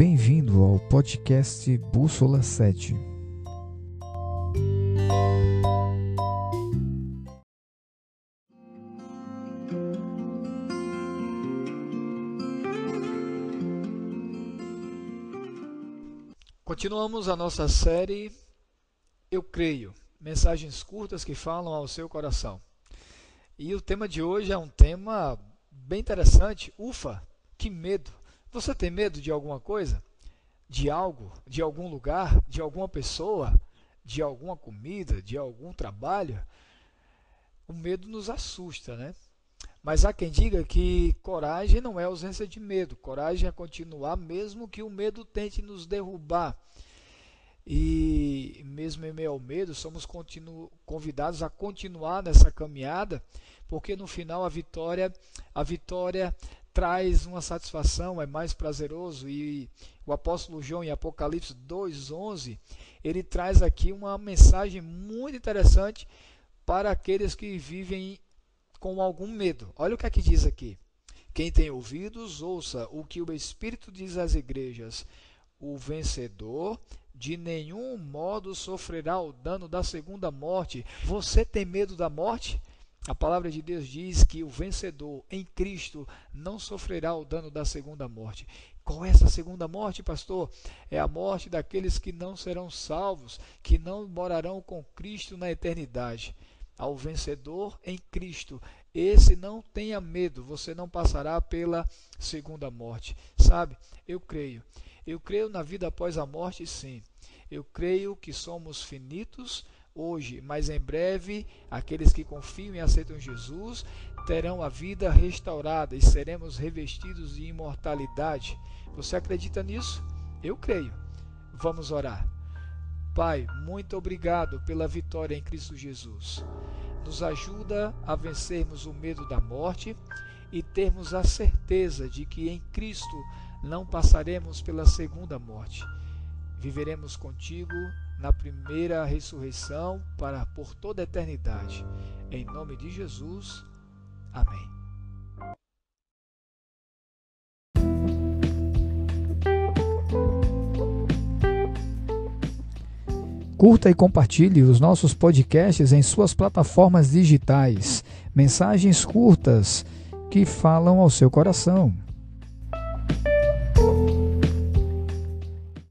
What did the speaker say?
Bem-vindo ao podcast Bússola 7. Continuamos a nossa série Eu Creio, mensagens curtas que falam ao seu coração. E o tema de hoje é um tema bem interessante. Ufa, que medo! Você tem medo de alguma coisa? De algo? De algum lugar? De alguma pessoa? De alguma comida? De algum trabalho? O medo nos assusta, né? Mas há quem diga que coragem não é ausência de medo, coragem é continuar mesmo que o medo tente nos derrubar. E mesmo em meio ao medo, somos convidados a continuar nessa caminhada porque no final a vitória, a vitória traz uma satisfação, é mais prazeroso e o apóstolo João em Apocalipse 2:11, ele traz aqui uma mensagem muito interessante para aqueles que vivem com algum medo. Olha o que é que diz aqui. Quem tem ouvidos, ouça o que o Espírito diz às igrejas. O vencedor de nenhum modo sofrerá o dano da segunda morte. Você tem medo da morte? A palavra de Deus diz que o vencedor em Cristo não sofrerá o dano da segunda morte. Qual é essa segunda morte, pastor? É a morte daqueles que não serão salvos, que não morarão com Cristo na eternidade. Ao vencedor em Cristo, esse não tenha medo, você não passará pela segunda morte. Sabe? Eu creio. Eu creio na vida após a morte, sim. Eu creio que somos finitos hoje, mas em breve aqueles que confiam e aceitam Jesus terão a vida restaurada e seremos revestidos de imortalidade. Você acredita nisso? Eu creio. Vamos orar. Pai, muito obrigado pela vitória em Cristo Jesus. Nos ajuda a vencermos o medo da morte e termos a certeza de que em Cristo não passaremos pela segunda morte. Viveremos contigo na primeira ressurreição para por toda a eternidade. Em nome de Jesus. Amém. Curta e compartilhe os nossos podcasts em suas plataformas digitais. Mensagens curtas que falam ao seu coração.